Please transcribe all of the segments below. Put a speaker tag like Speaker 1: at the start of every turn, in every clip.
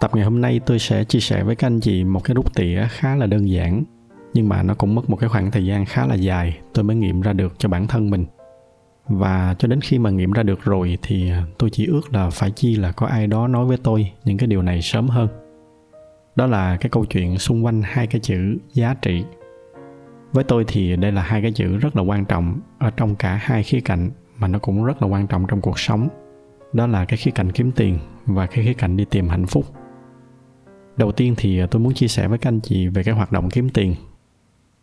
Speaker 1: Tập ngày hôm nay tôi sẽ chia sẻ với các anh chị một cái rút tỉa khá là đơn giản, nhưng mà nó cũng mất một cái khoảng thời gian khá là dài, tôi mới nghiệm ra được cho bản thân mình. Và cho đến khi mà nghiệm ra được rồi thì tôi chỉ ước là phải chi là có ai đó nói với tôi những cái điều này sớm hơn. Đó là cái câu chuyện xung quanh hai cái chữ giá trị. Với tôi thì đây là hai cái chữ rất là quan trọng ở trong cả hai khía cạnh mà nó cũng rất là quan trọng trong cuộc sống. Đó là cái khía cạnh kiếm tiền và cái khía cạnh đi tìm hạnh phúc đầu tiên thì à, tôi muốn chia sẻ với các anh chị về cái hoạt động kiếm tiền.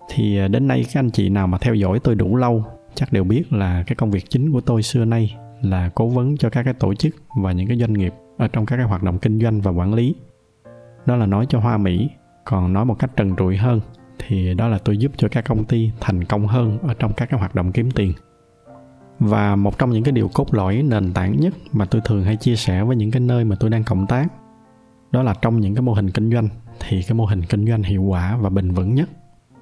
Speaker 1: Thì à, đến nay các anh chị nào mà theo dõi tôi đủ lâu chắc đều biết là cái công việc chính của tôi xưa nay là cố vấn cho các cái tổ chức và những cái doanh nghiệp ở trong các cái hoạt động kinh doanh và quản lý. Đó là nói cho hoa mỹ, còn nói một cách trần trụi hơn thì đó là tôi giúp cho các công ty thành công hơn ở trong các cái hoạt động kiếm tiền. Và một trong những cái điều cốt lõi nền tảng nhất mà tôi thường hay chia sẻ với những cái nơi mà tôi đang cộng tác đó là trong những cái mô hình kinh doanh, thì cái mô hình kinh doanh hiệu quả và bền vững nhất,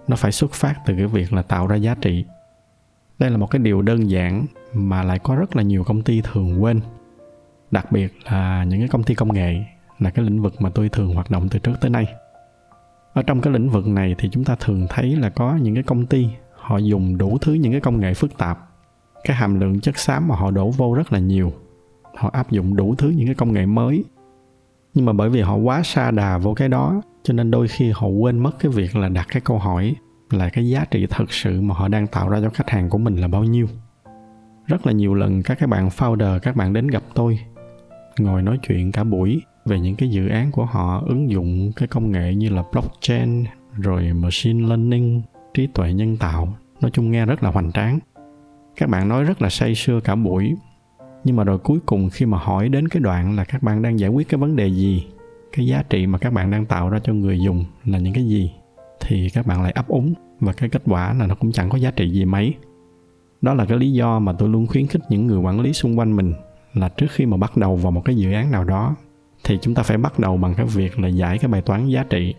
Speaker 1: nó phải xuất phát từ cái việc là tạo ra giá trị. Đây là một cái điều đơn giản mà lại có rất là nhiều công ty thường quên, đặc biệt là những cái công ty công nghệ là cái lĩnh vực mà tôi thường hoạt động từ trước tới nay. Ở trong cái lĩnh vực này thì chúng ta thường thấy là có những cái công ty, họ dùng đủ thứ những cái công nghệ phức tạp. Cái hàm lượng chất xám mà họ đổ vô rất là nhiều. Họ áp dụng đủ thứ những cái công nghệ mới nhưng mà bởi vì họ quá xa đà vô cái đó, cho nên đôi khi họ quên mất cái việc là đặt cái câu hỏi là cái giá trị thật sự mà họ đang tạo ra cho khách hàng của mình là bao nhiêu. Rất là nhiều lần các cái bạn founder, các bạn đến gặp tôi, ngồi nói chuyện cả buổi về những cái dự án của họ, ứng dụng cái công nghệ như là blockchain, rồi machine learning, trí tuệ nhân tạo. Nói chung nghe rất là hoành tráng. Các bạn nói rất là say sưa cả buổi nhưng mà rồi cuối cùng khi mà hỏi đến cái đoạn là các bạn đang giải quyết cái vấn đề gì, cái giá trị mà các bạn đang tạo ra cho người dùng là những cái gì, thì các bạn lại ấp úng và cái kết quả là nó cũng chẳng có giá trị gì mấy. Đó là cái lý do mà tôi luôn khuyến khích những người quản lý xung quanh mình là trước khi mà bắt đầu vào một cái dự án nào đó, thì chúng ta phải bắt đầu bằng cái việc là giải cái bài toán giá trị.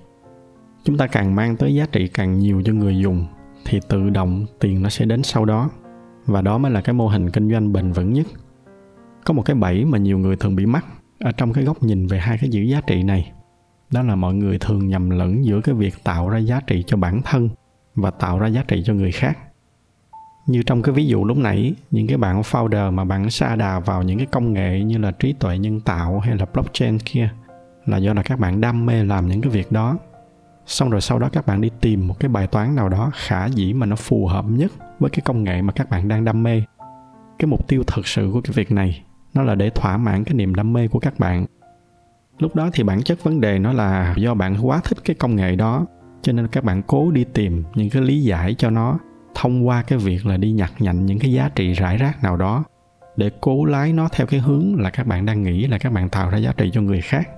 Speaker 1: Chúng ta càng mang tới giá trị càng nhiều cho người dùng, thì tự động tiền nó sẽ đến sau đó. Và đó mới là cái mô hình kinh doanh bền vững nhất có một cái bẫy mà nhiều người thường bị mắc ở trong cái góc nhìn về hai cái chữ giá trị này. Đó là mọi người thường nhầm lẫn giữa cái việc tạo ra giá trị cho bản thân và tạo ra giá trị cho người khác. Như trong cái ví dụ lúc nãy, những cái bạn founder mà bạn sa đà vào những cái công nghệ như là trí tuệ nhân tạo hay là blockchain kia là do là các bạn đam mê làm những cái việc đó. Xong rồi sau đó các bạn đi tìm một cái bài toán nào đó khả dĩ mà nó phù hợp nhất với cái công nghệ mà các bạn đang đam mê. Cái mục tiêu thực sự của cái việc này nó là để thỏa mãn cái niềm đam mê của các bạn. Lúc đó thì bản chất vấn đề nó là do bạn quá thích cái công nghệ đó, cho nên các bạn cố đi tìm những cái lý giải cho nó, thông qua cái việc là đi nhặt nhạnh những cái giá trị rải rác nào đó, để cố lái nó theo cái hướng là các bạn đang nghĩ là các bạn tạo ra giá trị cho người khác.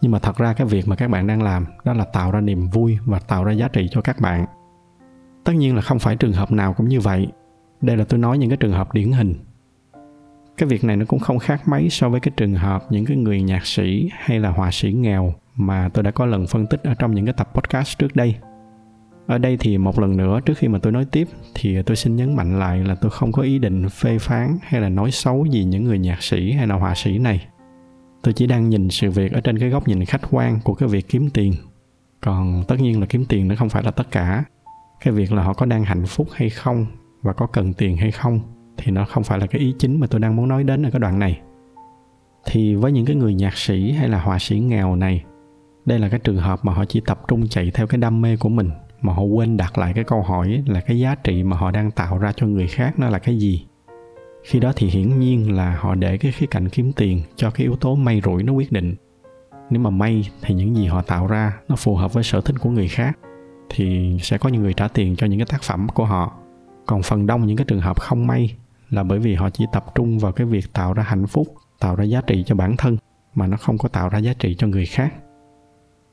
Speaker 1: Nhưng mà thật ra cái việc mà các bạn đang làm, đó là tạo ra niềm vui và tạo ra giá trị cho các bạn. Tất nhiên là không phải trường hợp nào cũng như vậy. Đây là tôi nói những cái trường hợp điển hình cái việc này nó cũng không khác mấy so với cái trường hợp những cái người nhạc sĩ hay là họa sĩ nghèo mà tôi đã có lần phân tích ở trong những cái tập podcast trước đây. Ở đây thì một lần nữa, trước khi mà tôi nói tiếp, thì tôi xin nhấn mạnh lại là tôi không có ý định phê phán hay là nói xấu gì những người nhạc sĩ hay là họa sĩ này. Tôi chỉ đang nhìn sự việc ở trên cái góc nhìn khách quan của cái việc kiếm tiền. Còn tất nhiên là kiếm tiền nó không phải là tất cả. Cái việc là họ có đang hạnh phúc hay không và có cần tiền hay không thì nó không phải là cái ý chính mà tôi đang muốn nói đến ở cái đoạn này. Thì với những cái người nhạc sĩ hay là họa sĩ nghèo này, đây là cái trường hợp mà họ chỉ tập trung chạy theo cái đam mê của mình, mà họ quên đặt lại cái câu hỏi là cái giá trị mà họ đang tạo ra cho người khác nó là cái gì. Khi đó thì hiển nhiên là họ để cái khía cạnh kiếm tiền cho cái yếu tố may rủi nó quyết định. Nếu mà may thì những gì họ tạo ra nó phù hợp với sở thích của người khác, thì sẽ có những người trả tiền cho những cái tác phẩm của họ. Còn phần đông những cái trường hợp không may là bởi vì họ chỉ tập trung vào cái việc tạo ra hạnh phúc, tạo ra giá trị cho bản thân, mà nó không có tạo ra giá trị cho người khác.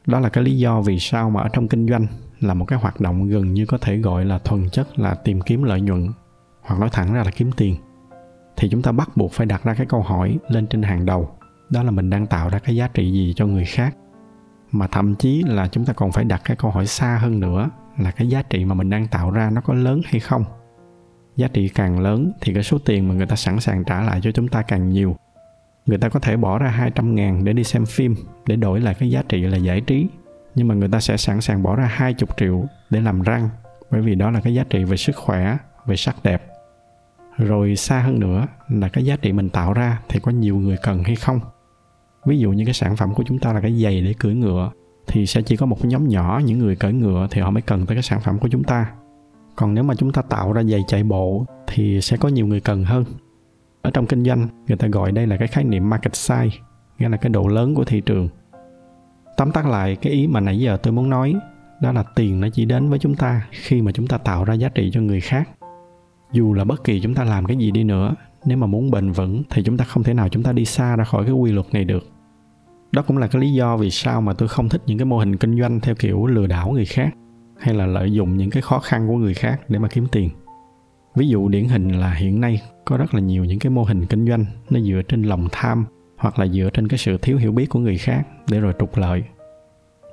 Speaker 1: Đó là cái lý do vì sao mà ở trong kinh doanh là một cái hoạt động gần như có thể gọi là thuần chất, là tìm kiếm lợi nhuận, hoặc nói thẳng ra là kiếm tiền. Thì chúng ta bắt buộc phải đặt ra cái câu hỏi lên trên hàng đầu, đó là mình đang tạo ra cái giá trị gì cho người khác? Mà thậm chí là chúng ta còn phải đặt cái câu hỏi xa hơn nữa, là cái giá trị mà mình đang tạo ra nó có lớn hay không? Giá trị càng lớn thì cái số tiền mà người ta sẵn sàng trả lại cho chúng ta càng nhiều. Người ta có thể bỏ ra 200 ngàn để đi xem phim, để đổi lại cái giá trị là giải trí. Nhưng mà người ta sẽ sẵn sàng bỏ ra 20 triệu để làm răng, bởi vì đó là cái giá trị về sức khỏe, về sắc đẹp. Rồi xa hơn nữa là cái giá trị mình tạo ra thì có nhiều người cần hay không. Ví dụ như cái sản phẩm của chúng ta là cái giày để cưỡi ngựa, thì sẽ chỉ có một nhóm nhỏ, những người cưỡi ngựa thì họ mới cần tới cái sản phẩm của chúng ta còn nếu mà chúng ta tạo ra giày chạy bộ thì sẽ có nhiều người cần hơn. Ở trong kinh doanh, người ta gọi đây là cái khái niệm market size, nghĩa là cái độ lớn của thị trường. Tóm tắt lại, cái ý mà nãy giờ tôi muốn nói, đó là tiền nó chỉ đến với chúng ta khi mà chúng ta tạo ra giá trị cho người khác. Dù là bất kỳ chúng ta làm cái gì đi nữa, nếu mà muốn bền vững thì chúng ta không thể nào chúng ta đi xa ra khỏi cái quy luật này được. Đó cũng là cái lý do vì sao mà tôi không thích những cái mô hình kinh doanh theo kiểu lừa đảo người khác hay là lợi dụng những cái khó khăn của người khác để mà kiếm tiền? Ví dụ điển hình là hiện nay có rất là nhiều những cái mô hình kinh doanh, nó dựa trên lòng tham hoặc là dựa trên cái sự thiếu hiểu biết của người khác để rồi trục lợi.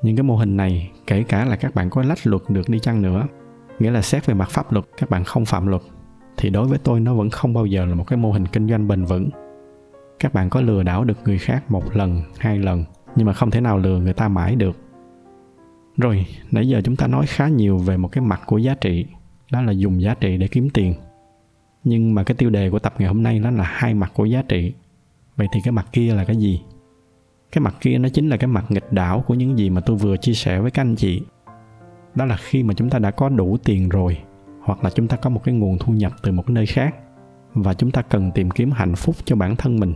Speaker 1: Những cái mô hình này, kể cả là các bạn có lách luật được đi chăng nữa, nghĩa là xét về mặt pháp luật, các bạn không phạm luật, thì đối với tôi nó vẫn không bao giờ là một cái mô hình kinh doanh bền vững. Các bạn có lừa đảo được người khác một lần, hai lần, nhưng mà không thể nào lừa người ta mãi được rồi, nãy giờ chúng ta nói khá nhiều về một cái mặt của giá trị, đó là dùng giá trị để kiếm tiền. Nhưng mà cái tiêu đề của tập ngày hôm nay đó là hai mặt của giá trị. Vậy thì cái mặt kia là cái gì? Cái mặt kia nó chính là cái mặt nghịch đảo của những gì mà tôi vừa chia sẻ với các anh chị. Đó là khi mà chúng ta đã có đủ tiền rồi, hoặc là chúng ta có một cái nguồn thu nhập từ một nơi khác, và chúng ta cần tìm kiếm hạnh phúc cho bản thân mình.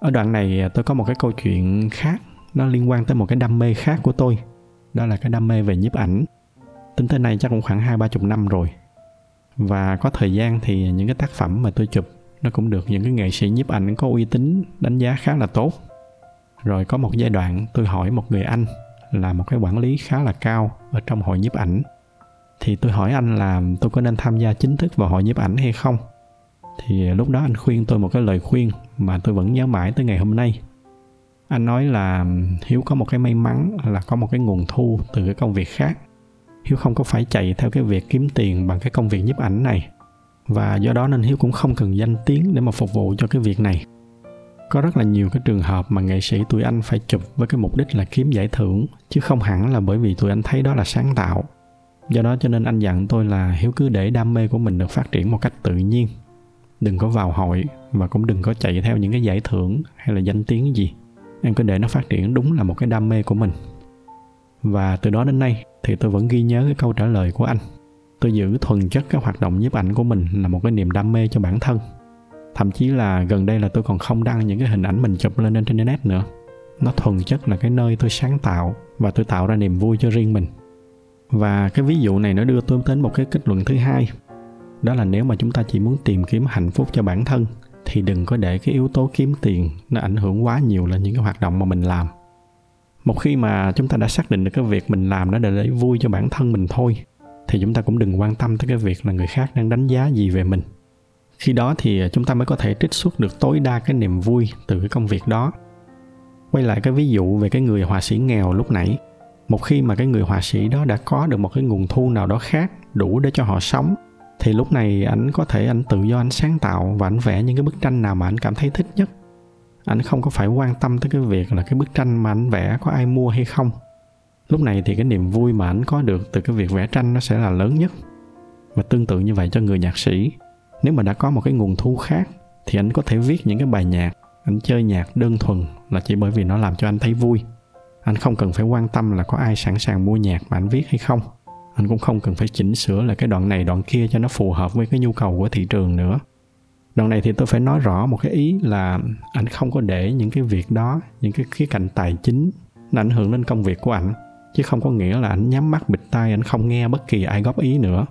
Speaker 1: Ở đoạn này à, tôi có một cái câu chuyện khác, nó liên quan tới một cái đam mê khác của tôi đó là cái đam mê về nhiếp ảnh. Tính tới nay chắc cũng khoảng hai ba chục năm rồi. Và có thời gian thì những cái tác phẩm mà tôi chụp, nó cũng được những cái nghệ sĩ nhiếp ảnh có uy tín đánh giá khá là tốt. Rồi có một giai đoạn tôi hỏi một người anh là một cái quản lý khá là cao ở trong hội nhiếp ảnh. Thì tôi hỏi anh là tôi có nên tham gia chính thức vào hội nhiếp ảnh hay không? Thì lúc đó anh khuyên tôi một cái lời khuyên mà tôi vẫn nhớ mãi tới ngày hôm nay anh nói là hiếu có một cái may mắn là có một cái nguồn thu từ cái công việc khác. Hiếu không có phải chạy theo cái việc kiếm tiền bằng cái công việc nhiếp ảnh này. Và do đó nên hiếu cũng không cần danh tiếng để mà phục vụ cho cái việc này. Có rất là nhiều cái trường hợp mà nghệ sĩ tụi anh phải chụp với cái mục đích là kiếm giải thưởng, chứ không hẳn là bởi vì tụi anh thấy đó là sáng tạo. Do đó cho nên anh dặn tôi là hiếu cứ để đam mê của mình được phát triển một cách tự nhiên. Đừng có vào hội và cũng đừng có chạy theo những cái giải thưởng hay là danh tiếng gì em cứ để nó phát triển đúng là một cái đam mê của mình. Và từ đó đến nay thì tôi vẫn ghi nhớ cái câu trả lời của anh. Tôi giữ thuần chất cái hoạt động nhiếp ảnh của mình là một cái niềm đam mê cho bản thân. Thậm chí là gần đây là tôi còn không đăng những cái hình ảnh mình chụp lên trên internet nữa. Nó thuần chất là cái nơi tôi sáng tạo và tôi tạo ra niềm vui cho riêng mình. Và cái ví dụ này nó đưa tôi đến một cái kết luận thứ hai. Đó là nếu mà chúng ta chỉ muốn tìm kiếm hạnh phúc cho bản thân thì đừng có để cái yếu tố kiếm tiền nó ảnh hưởng quá nhiều lên những cái hoạt động mà mình làm. Một khi mà chúng ta đã xác định được cái việc mình làm đó để lấy vui cho bản thân mình thôi, thì chúng ta cũng đừng quan tâm tới cái việc là người khác đang đánh giá gì về mình. Khi đó thì chúng ta mới có thể trích xuất được tối đa cái niềm vui từ cái công việc đó. Quay lại cái ví dụ về cái người họa sĩ nghèo lúc nãy. Một khi mà cái người họa sĩ đó đã có được một cái nguồn thu nào đó khác đủ để cho họ sống thì lúc này ảnh có thể ảnh tự do, ảnh sáng tạo và ảnh vẽ những cái bức tranh nào mà ảnh cảm thấy thích nhất. Ảnh không có phải quan tâm tới cái việc là cái bức tranh mà ảnh vẽ có ai mua hay không. Lúc này thì cái niềm vui mà ảnh có được từ cái việc vẽ tranh nó sẽ là lớn nhất. Và tương tự như vậy cho người nhạc sĩ. Nếu mà đã có một cái nguồn thu khác, thì ảnh có thể viết những cái bài nhạc, ảnh chơi nhạc đơn thuần là chỉ bởi vì nó làm cho anh thấy vui. Anh không cần phải quan tâm là có ai sẵn sàng mua nhạc mà anh viết hay không anh cũng không cần phải chỉnh sửa lại cái đoạn này, đoạn kia cho nó phù hợp với cái nhu cầu của thị trường nữa. Đoạn này thì tôi phải nói rõ một cái ý là anh không có để những cái việc đó, những cái khía cạnh tài chính nó ảnh hưởng đến công việc của anh chứ không có nghĩa là anh nhắm mắt bịt tai anh không nghe bất kỳ ai góp ý nữa.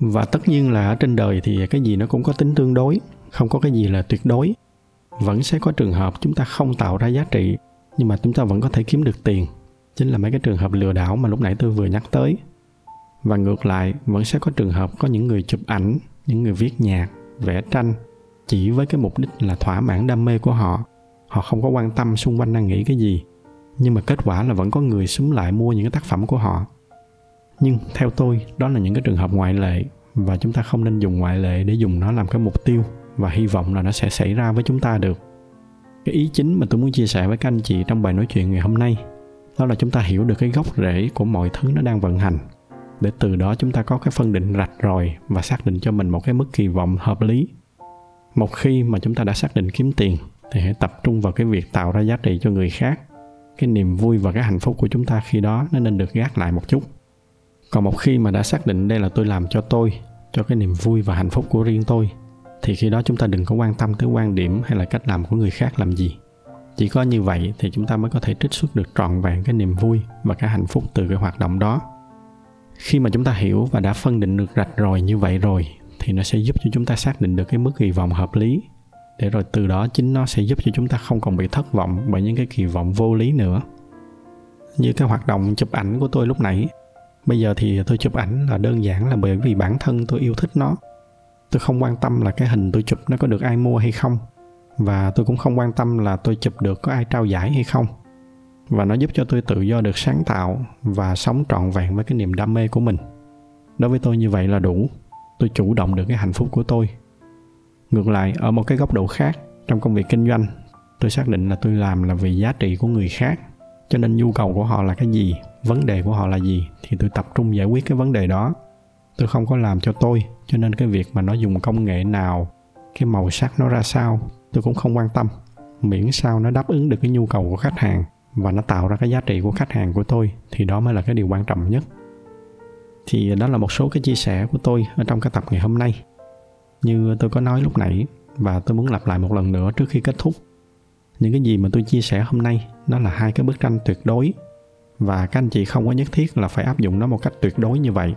Speaker 1: Và tất nhiên là ở trên đời thì cái gì nó cũng có tính tương đối, không có cái gì là tuyệt đối. Vẫn sẽ có trường hợp chúng ta không tạo ra giá trị, nhưng mà chúng ta vẫn có thể kiếm được tiền. Chính là mấy cái trường hợp lừa đảo mà lúc nãy tôi vừa nhắc tới và ngược lại, vẫn sẽ có trường hợp có những người chụp ảnh, những người viết nhạc, vẽ tranh chỉ với cái mục đích là thỏa mãn đam mê của họ. Họ không có quan tâm xung quanh đang nghĩ cái gì. Nhưng mà kết quả là vẫn có người xúm lại mua những cái tác phẩm của họ. Nhưng theo tôi, đó là những cái trường hợp ngoại lệ và chúng ta không nên dùng ngoại lệ để dùng nó làm cái mục tiêu và hy vọng là nó sẽ xảy ra với chúng ta được. Cái ý chính mà tôi muốn chia sẻ với các anh chị trong bài nói chuyện ngày hôm nay, đó là chúng ta hiểu được cái gốc rễ của mọi thứ nó đang vận hành để từ đó chúng ta có cái phân định rạch rồi và xác định cho mình một cái mức kỳ vọng hợp lý. Một khi mà chúng ta đã xác định kiếm tiền, thì hãy tập trung vào cái việc tạo ra giá trị cho người khác. Cái niềm vui và cái hạnh phúc của chúng ta khi đó nó nên được gác lại một chút. Còn một khi mà đã xác định đây là tôi làm cho tôi, cho cái niềm vui và hạnh phúc của riêng tôi, thì khi đó chúng ta đừng có quan tâm tới quan điểm hay là cách làm của người khác làm gì. Chỉ có như vậy thì chúng ta mới có thể trích xuất được trọn vẹn cái niềm vui và cái hạnh phúc từ cái hoạt động đó khi mà chúng ta hiểu và đã phân định được rạch rồi như vậy rồi, thì nó sẽ giúp cho chúng ta xác định được cái mức kỳ vọng hợp lý. Để rồi từ đó chính nó sẽ giúp cho chúng ta không còn bị thất vọng bởi những cái kỳ vọng vô lý nữa. Như cái hoạt động chụp ảnh của tôi lúc nãy, bây giờ thì tôi chụp ảnh là đơn giản là bởi vì bản thân tôi yêu thích nó. Tôi không quan tâm là cái hình tôi chụp nó có được ai mua hay không, và tôi cũng không quan tâm là tôi chụp được có ai trao giải hay không và nó giúp cho tôi tự do được sáng tạo và sống trọn vẹn với cái niềm đam mê của mình. Đối với tôi như vậy là đủ. Tôi chủ động được cái hạnh phúc của tôi. Ngược lại, ở một cái góc độ khác, trong công việc kinh doanh, tôi xác định là tôi làm là vì giá trị của người khác. Cho nên nhu cầu của họ là cái gì, vấn đề của họ là gì, thì tôi tập trung giải quyết cái vấn đề đó. Tôi không có làm cho tôi, cho nên cái việc mà nó dùng công nghệ nào, cái màu sắc nó ra sao, tôi cũng không quan tâm. Miễn sao nó đáp ứng được cái nhu cầu của khách hàng và nó tạo ra cái giá trị của khách hàng của tôi, thì đó mới là cái điều quan trọng nhất. Thì đó là một số cái chia sẻ của tôi ở trong cái tập ngày hôm nay. Như tôi có nói lúc nãy, và tôi muốn lặp lại một lần nữa trước khi kết thúc. Những cái gì mà tôi chia sẻ hôm nay, nó là hai cái bức tranh tuyệt đối. Và các anh chị không có nhất thiết là phải áp dụng nó một cách tuyệt đối như vậy.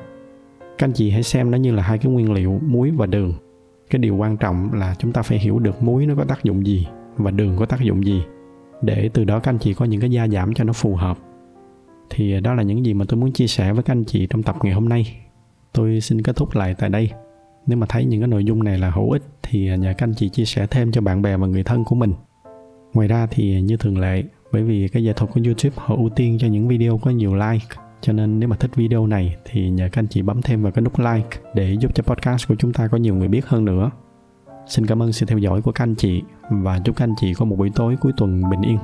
Speaker 1: Các anh chị hãy xem nó như là hai cái nguyên liệu, muối và đường. Cái điều quan trọng là chúng ta phải hiểu được muối nó có tác dụng gì và đường có tác dụng gì để từ đó các anh chị có những cái gia giảm cho nó phù hợp. Thì đó là những gì mà tôi muốn chia sẻ với các anh chị trong tập ngày hôm nay. Tôi xin kết thúc lại tại đây. Nếu mà thấy những cái nội dung này là hữu ích thì nhờ các anh chị chia sẻ thêm cho bạn bè và người thân của mình. Ngoài ra thì như thường lệ, bởi vì cái giải thuật của youtube họ ưu tiên cho những video có nhiều like, cho nên nếu mà thích video này thì nhờ các anh chị bấm thêm vào cái nút like để giúp cho podcast của chúng ta có nhiều người biết hơn nữa xin cảm ơn sự theo dõi của các anh chị và chúc các anh chị có một buổi tối cuối tuần bình yên.